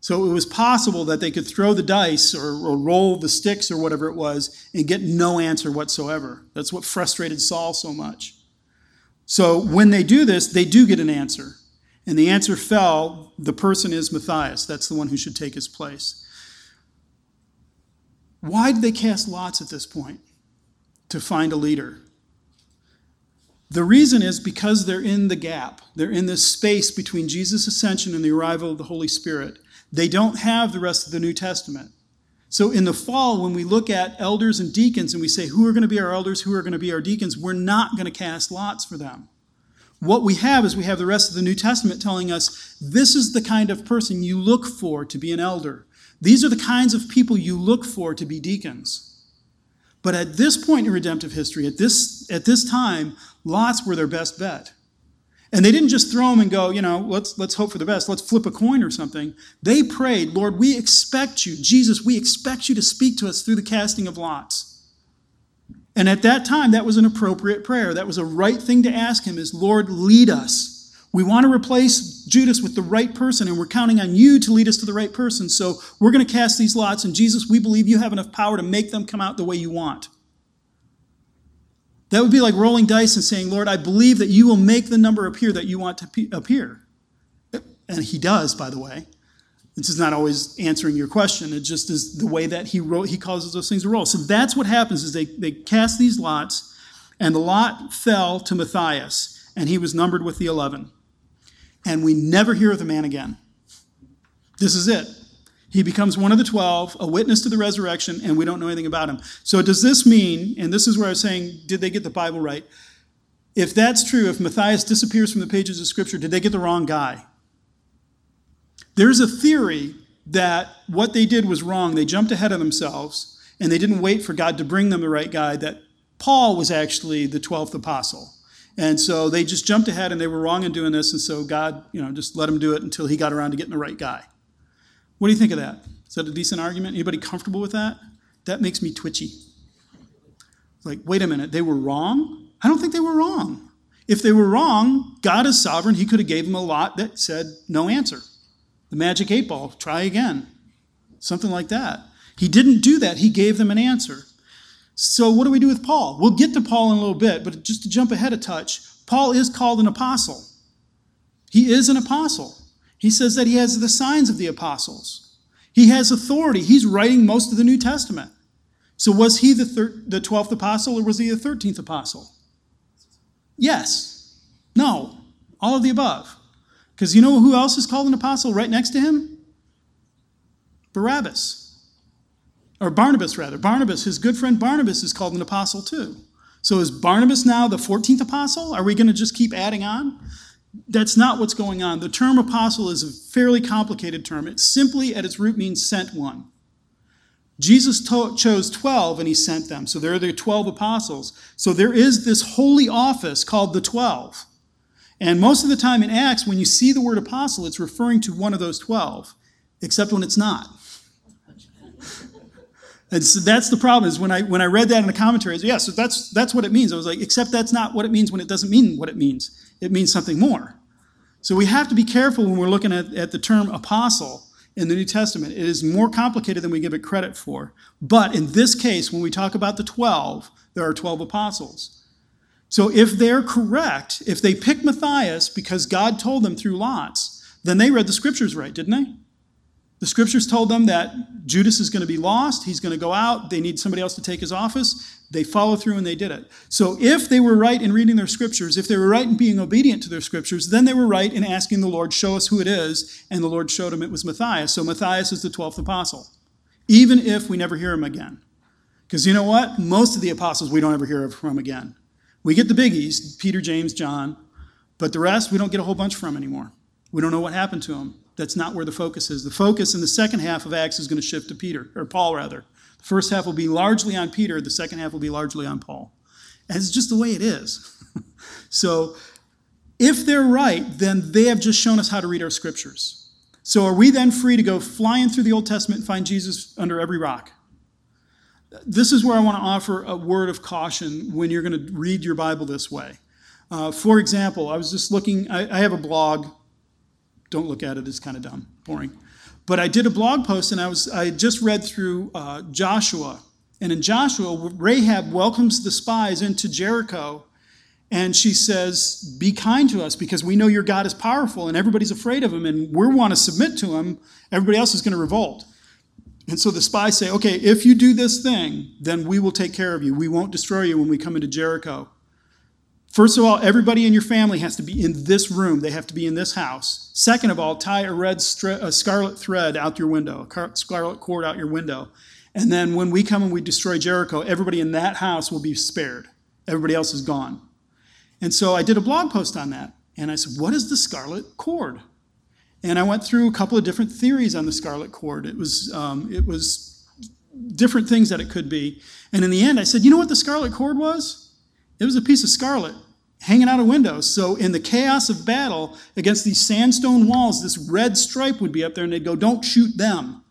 So it was possible that they could throw the dice or, or roll the sticks or whatever it was and get no answer whatsoever. That's what frustrated Saul so much. So when they do this, they do get an answer. And the answer fell the person is Matthias. That's the one who should take his place. Why did they cast lots at this point? To find a leader. The reason is because they're in the gap. They're in this space between Jesus' ascension and the arrival of the Holy Spirit. They don't have the rest of the New Testament. So in the fall, when we look at elders and deacons and we say, who are going to be our elders, who are going to be our deacons, we're not going to cast lots for them. What we have is we have the rest of the New Testament telling us this is the kind of person you look for to be an elder. These are the kinds of people you look for to be deacons. But at this point in redemptive history, at this, at this time, lots were their best bet. And they didn't just throw them and go, you know, let's, let's hope for the best. Let's flip a coin or something. They prayed, Lord, we expect you, Jesus, we expect you to speak to us through the casting of lots. And at that time, that was an appropriate prayer. That was a right thing to ask him is, Lord, lead us. We want to replace Judas with the right person, and we're counting on you to lead us to the right person. So we're going to cast these lots, and Jesus, we believe you have enough power to make them come out the way you want. That would be like rolling dice and saying, Lord, I believe that you will make the number appear that you want to appear. And he does, by the way. This is not always answering your question. It just is the way that he wrote, he causes those things to roll. So that's what happens is they, they cast these lots, and the lot fell to Matthias, and he was numbered with the eleven. And we never hear of the man again. This is it. He becomes one of the twelve, a witness to the resurrection, and we don't know anything about him. So does this mean, and this is where I was saying, did they get the Bible right? If that's true, if Matthias disappears from the pages of Scripture, did they get the wrong guy? There's a theory that what they did was wrong. They jumped ahead of themselves and they didn't wait for God to bring them the right guy, that Paul was actually the 12th apostle. And so they just jumped ahead and they were wrong in doing this. And so God, you know, just let him do it until he got around to getting the right guy. What do you think of that? Is that a decent argument? Anybody comfortable with that? That makes me twitchy. Like, wait a minute, they were wrong? I don't think they were wrong. If they were wrong, God is sovereign. He could have gave them a lot that said no answer. The magic eight ball, try again. Something like that. He didn't do that. He gave them an answer. So what do we do with Paul? We'll get to Paul in a little bit, but just to jump ahead a touch, Paul is called an apostle. He is an apostle. He says that he has the signs of the apostles. He has authority. He's writing most of the New Testament. So was he the, thir- the 12th apostle or was he the 13th apostle? Yes. No. All of the above. Because you know who else is called an apostle right next to him? Barabbas. Or Barnabas, rather. Barnabas, his good friend Barnabas, is called an apostle too. So is Barnabas now the 14th apostle? Are we going to just keep adding on? That's not what's going on. The term apostle is a fairly complicated term. It simply, at its root, means sent one. Jesus to- chose 12 and he sent them. So there are the 12 apostles. So there is this holy office called the 12. And most of the time in Acts, when you see the word apostle, it's referring to one of those 12, except when it's not. and so that's the problem is when I, when I read that in the commentary, I commentaries, yeah, so that's, that's what it means. I was like, except that's not what it means when it doesn't mean what it means. It means something more. So we have to be careful when we're looking at, at the term apostle in the New Testament. It is more complicated than we give it credit for. But in this case, when we talk about the 12, there are 12 apostles. So if they're correct, if they pick Matthias because God told them through lots, then they read the scriptures right, didn't they? The scriptures told them that Judas is going to be lost, he's going to go out, they need somebody else to take his office. They follow through and they did it. So if they were right in reading their scriptures, if they were right in being obedient to their scriptures, then they were right in asking the Lord, show us who it is, and the Lord showed them it was Matthias. So Matthias is the 12th apostle, even if we never hear him again. Because you know what? Most of the apostles we don't ever hear from again. We get the biggies, Peter, James, John, but the rest we don't get a whole bunch from anymore. We don't know what happened to them. That's not where the focus is. The focus in the second half of Acts is going to shift to Peter, or Paul rather. The first half will be largely on Peter, the second half will be largely on Paul. And it's just the way it is. so if they're right, then they have just shown us how to read our scriptures. So are we then free to go flying through the Old Testament and find Jesus under every rock? This is where I want to offer a word of caution when you're going to read your Bible this way. Uh, for example, I was just looking, I, I have a blog don't look at it, it's kind of dumb, boring. But I did a blog post and I was I just read through uh, Joshua. And in Joshua, Rahab welcomes the spies into Jericho and she says, Be kind to us because we know your God is powerful and everybody's afraid of him and we want to submit to him. Everybody else is going to revolt. And so the spies say, Okay, if you do this thing, then we will take care of you. We won't destroy you when we come into Jericho. First of all, everybody in your family has to be in this room. They have to be in this house. Second of all, tie a red a scarlet thread out your window, a scarlet cord out your window. And then when we come and we destroy Jericho, everybody in that house will be spared. Everybody else is gone. And so I did a blog post on that. And I said, What is the scarlet cord? And I went through a couple of different theories on the scarlet cord. It was, um, it was different things that it could be. And in the end, I said, You know what the scarlet cord was? It was a piece of scarlet hanging out of windows. So in the chaos of battle against these sandstone walls, this red stripe would be up there, and they'd go, "Don't shoot them."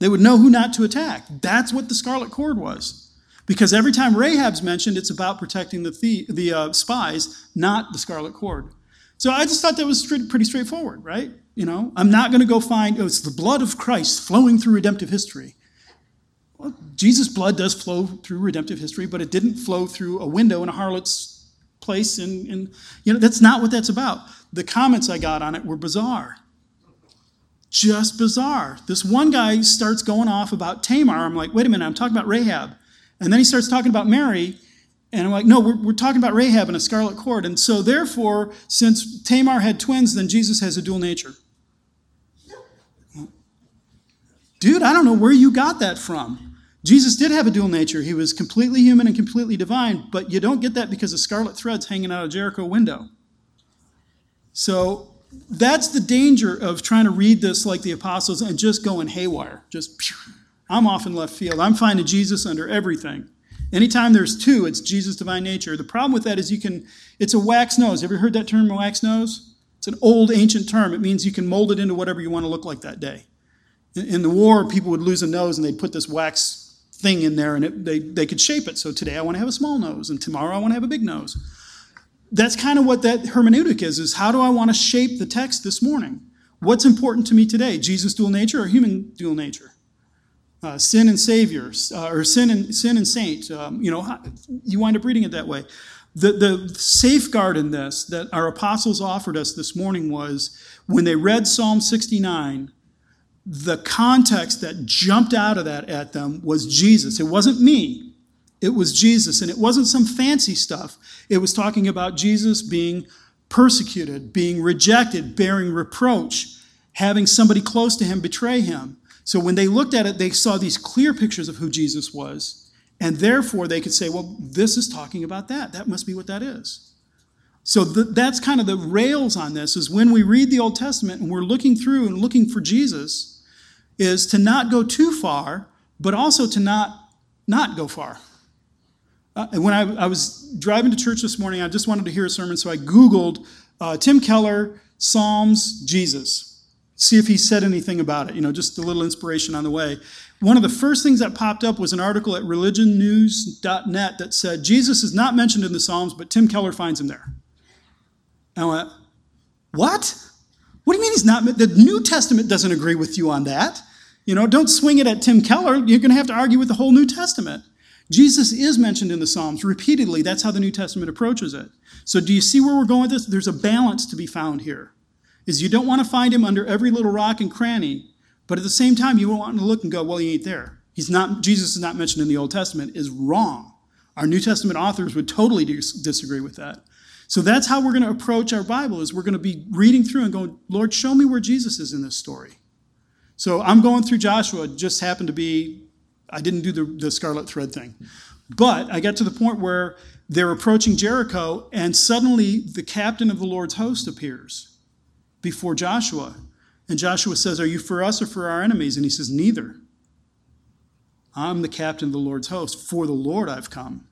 They would know who not to attack. That's what the scarlet cord was. Because every time Rahab's mentioned, it's about protecting the, the, the uh, spies, not the scarlet cord. So I just thought that was pretty straightforward, right? You know, I'm not going to go find, oh, it's the blood of Christ flowing through redemptive history. Well, Jesus' blood does flow through redemptive history, but it didn't flow through a window in a harlot's place and, and you know that's not what that's about. The comments i got on it were bizarre. Just bizarre. This one guy starts going off about tamar. I'm like wait a minute i'm talking about rahab. And then he starts talking about mary and i'm like no we're, we're talking about rahab and a scarlet cord and so therefore since tamar had twins then jesus has a dual nature dude i don't know where you got that from Jesus did have a dual nature. He was completely human and completely divine, but you don't get that because of scarlet threads hanging out of Jericho window. So that's the danger of trying to read this like the apostles and just going haywire. Just, I'm off in left field. I'm finding Jesus under everything. Anytime there's two, it's Jesus' divine nature. The problem with that is you can, it's a wax nose. Have you ever heard that term, wax nose? It's an old ancient term. It means you can mold it into whatever you want to look like that day. In, in the war, people would lose a nose and they'd put this wax thing in there and it, they, they could shape it. So today I want to have a small nose and tomorrow I want to have a big nose. that's kind of what that hermeneutic is, is how do I want to shape the text this morning? What's important to me today? Jesus dual nature or human dual nature? Uh, sin and savior, uh, or sin and sin and saint. Um, you know, you wind up reading it that way. The, the safeguard in this that our apostles offered us this morning was when they read Psalm 69, the context that jumped out of that at them was Jesus. It wasn't me, it was Jesus. And it wasn't some fancy stuff. It was talking about Jesus being persecuted, being rejected, bearing reproach, having somebody close to him betray him. So when they looked at it, they saw these clear pictures of who Jesus was. And therefore, they could say, well, this is talking about that. That must be what that is. So that's kind of the rails on this is when we read the Old Testament and we're looking through and looking for Jesus, is to not go too far, but also to not not go far. Uh, when I, I, was driving to church this morning, I just wanted to hear a sermon, so I Googled uh, Tim Keller, Psalms, Jesus. See if he said anything about it, you know, just a little inspiration on the way. One of the first things that popped up was an article at religionnews.net that said Jesus is not mentioned in the Psalms, but Tim Keller finds him there. And I went, What? What do you mean he's not? The New Testament doesn't agree with you on that. You know, don't swing it at Tim Keller. You're going to have to argue with the whole New Testament. Jesus is mentioned in the Psalms repeatedly. That's how the New Testament approaches it. So do you see where we're going with this? There's a balance to be found here. Is you don't want to find him under every little rock and cranny, but at the same time you want to look and go, well, he ain't there. He's not Jesus is not mentioned in the Old Testament is wrong. Our New Testament authors would totally dis- disagree with that. So that's how we're going to approach our Bible is we're going to be reading through and going, Lord, show me where Jesus is in this story. So I'm going through Joshua, just happened to be I didn't do the, the scarlet thread thing. But I got to the point where they're approaching Jericho, and suddenly the captain of the Lord's host appears before Joshua. And Joshua says, Are you for us or for our enemies? And he says, Neither. I'm the captain of the Lord's host. For the Lord I've come.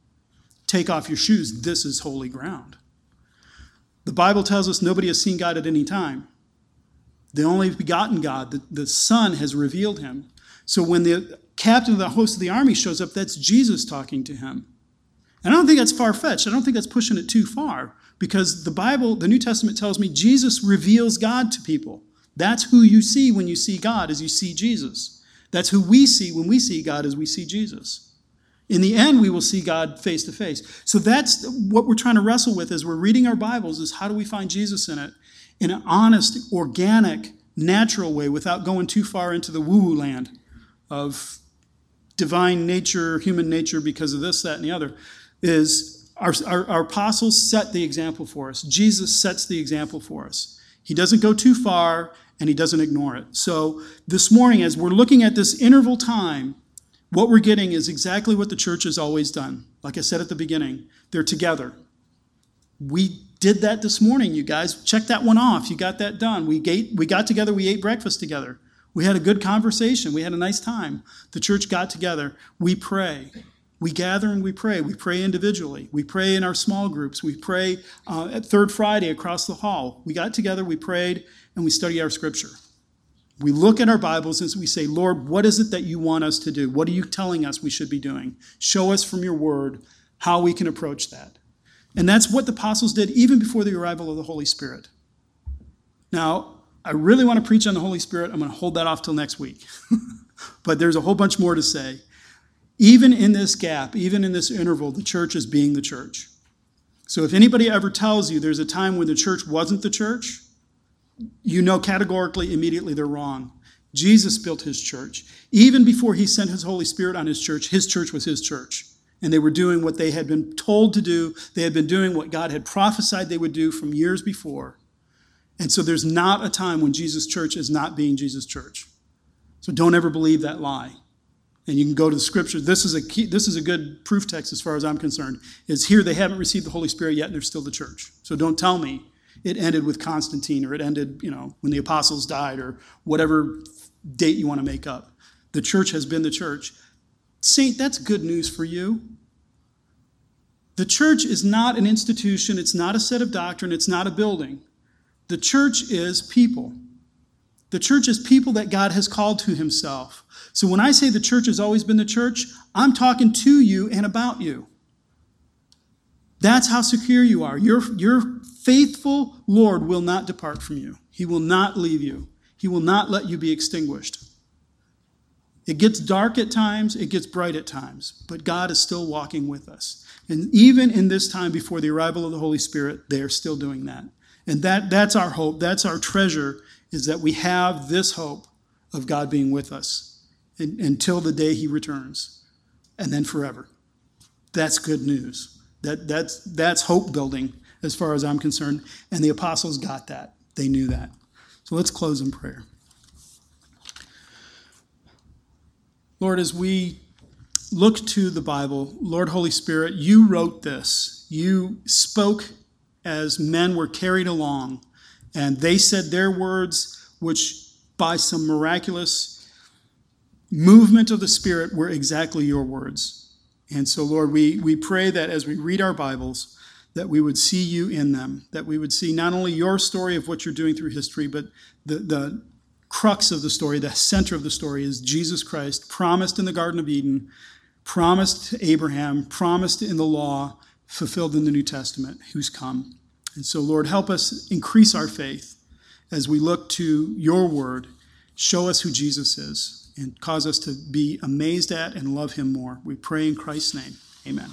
Take off your shoes. This is holy ground. The Bible tells us nobody has seen God at any time. The only begotten God, the, the Son, has revealed him. So when the captain of the host of the army shows up, that's Jesus talking to him. And I don't think that's far fetched. I don't think that's pushing it too far because the Bible, the New Testament tells me Jesus reveals God to people. That's who you see when you see God, as you see Jesus. That's who we see when we see God, as we see Jesus. In the end, we will see God face to face. So that's what we're trying to wrestle with as we're reading our Bibles is how do we find Jesus in it in an honest, organic, natural way without going too far into the woo-woo land of divine nature, human nature, because of this, that, and the other, is our, our, our, apostles set the example for us. Jesus sets the example for us. He doesn't go too far and he doesn't ignore it. So this morning, as we're looking at this interval time, what we're getting is exactly what the church has always done. Like I said at the beginning, they're together. We did that this morning, you guys. Check that one off. You got that done. We, we got together, we ate breakfast together. We had a good conversation. We had a nice time. The church got together. We pray. We gather and we pray. We pray individually. We pray in our small groups. We pray uh, at Third Friday across the hall. We got together, we prayed, and we study our scripture. We look at our Bibles and we say, Lord, what is it that you want us to do? What are you telling us we should be doing? Show us from your word how we can approach that. And that's what the apostles did even before the arrival of the Holy Spirit. Now, I really want to preach on the Holy Spirit. I'm going to hold that off till next week. but there's a whole bunch more to say. Even in this gap, even in this interval, the church is being the church. So if anybody ever tells you there's a time when the church wasn't the church, you know categorically, immediately they're wrong. Jesus built his church. Even before he sent his Holy Spirit on his church, his church was his church. And they were doing what they had been told to do. They had been doing what God had prophesied they would do from years before. And so there's not a time when Jesus' church is not being Jesus' church. So don't ever believe that lie. And you can go to the scripture. This is a key, this is a good proof text as far as I'm concerned. Is here they haven't received the Holy Spirit yet and they're still the church. So don't tell me it ended with Constantine or it ended, you know, when the apostles died or whatever date you want to make up. The church has been the church. Saint, that's good news for you. The church is not an institution, it's not a set of doctrine, it's not a building. The church is people. The church is people that God has called to himself. So when I say the church has always been the church, I'm talking to you and about you. That's how secure you are. Your, your faithful Lord will not depart from you, He will not leave you, He will not let you be extinguished. It gets dark at times, it gets bright at times, but God is still walking with us. And even in this time before the arrival of the Holy Spirit, they are still doing that. And that, that's our hope, that's our treasure, is that we have this hope of God being with us until the day He returns, and then forever. That's good news. That, that's, that's hope building as far as I'm concerned. And the apostles got that. They knew that. So let's close in prayer. Lord, as we look to the Bible, Lord Holy Spirit, you wrote this. You spoke as men were carried along, and they said their words, which by some miraculous movement of the Spirit were exactly your words. And so, Lord, we, we pray that as we read our Bibles, that we would see you in them, that we would see not only your story of what you're doing through history, but the, the crux of the story, the center of the story is Jesus Christ, promised in the Garden of Eden, promised to Abraham, promised in the law, fulfilled in the New Testament, who's come. And so, Lord, help us increase our faith as we look to your word. Show us who Jesus is and cause us to be amazed at and love him more. We pray in Christ's name. Amen.